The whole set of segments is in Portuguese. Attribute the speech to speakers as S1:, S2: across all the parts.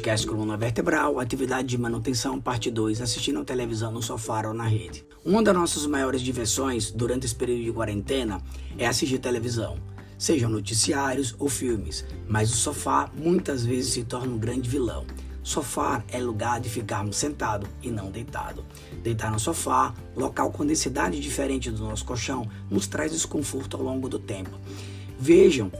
S1: Podcast Coluna Vertebral, atividade de manutenção, parte 2, assistindo televisão no sofá ou na rede. Uma das nossas maiores diversões durante esse período de quarentena é assistir televisão, sejam noticiários ou filmes, mas o sofá muitas vezes se torna um grande vilão. Sofá é lugar de ficarmos sentado e não deitado. Deitar no sofá, local com densidade diferente do nosso colchão, nos traz desconforto ao longo do tempo. Vejam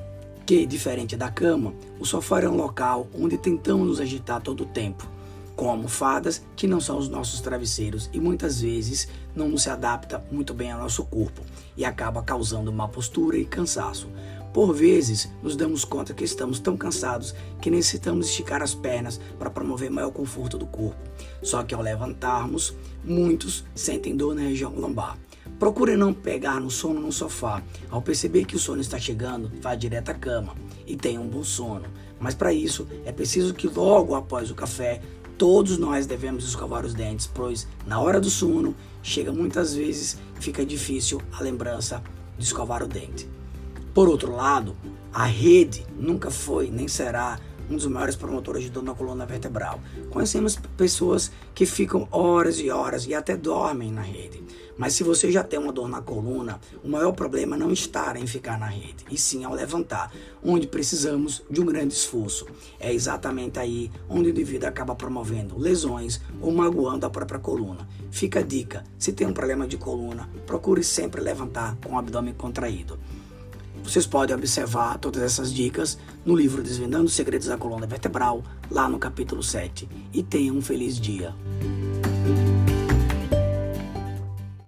S1: que, diferente da cama, o sofá é um local onde tentamos nos agitar todo o tempo, com almofadas que não são os nossos travesseiros e muitas vezes não se adapta muito bem ao nosso corpo e acaba causando má postura e cansaço. Por vezes, nos damos conta que estamos tão cansados que necessitamos esticar as pernas para promover maior conforto do corpo. Só que ao levantarmos, muitos sentem dor na região lombar. Procure não pegar no sono no sofá. Ao perceber que o sono está chegando, vá direto à cama e tenha um bom sono. Mas para isso é preciso que logo após o café todos nós devemos escovar os dentes, pois na hora do sono chega muitas vezes fica difícil a lembrança de escovar o dente. Por outro lado, a rede nunca foi nem será um dos maiores promotores de dor na coluna vertebral. Conhecemos pessoas que ficam horas e horas e até dormem na rede. Mas se você já tem uma dor na coluna, o maior problema não está em ficar na rede, e sim ao levantar, onde precisamos de um grande esforço. É exatamente aí onde o indivíduo acaba promovendo lesões ou magoando a própria coluna. Fica a dica: se tem um problema de coluna, procure sempre levantar com o abdômen contraído. Vocês podem observar todas essas dicas no livro Desvendando os Segredos da Coluna Vertebral, lá no capítulo 7. E tenham um feliz dia.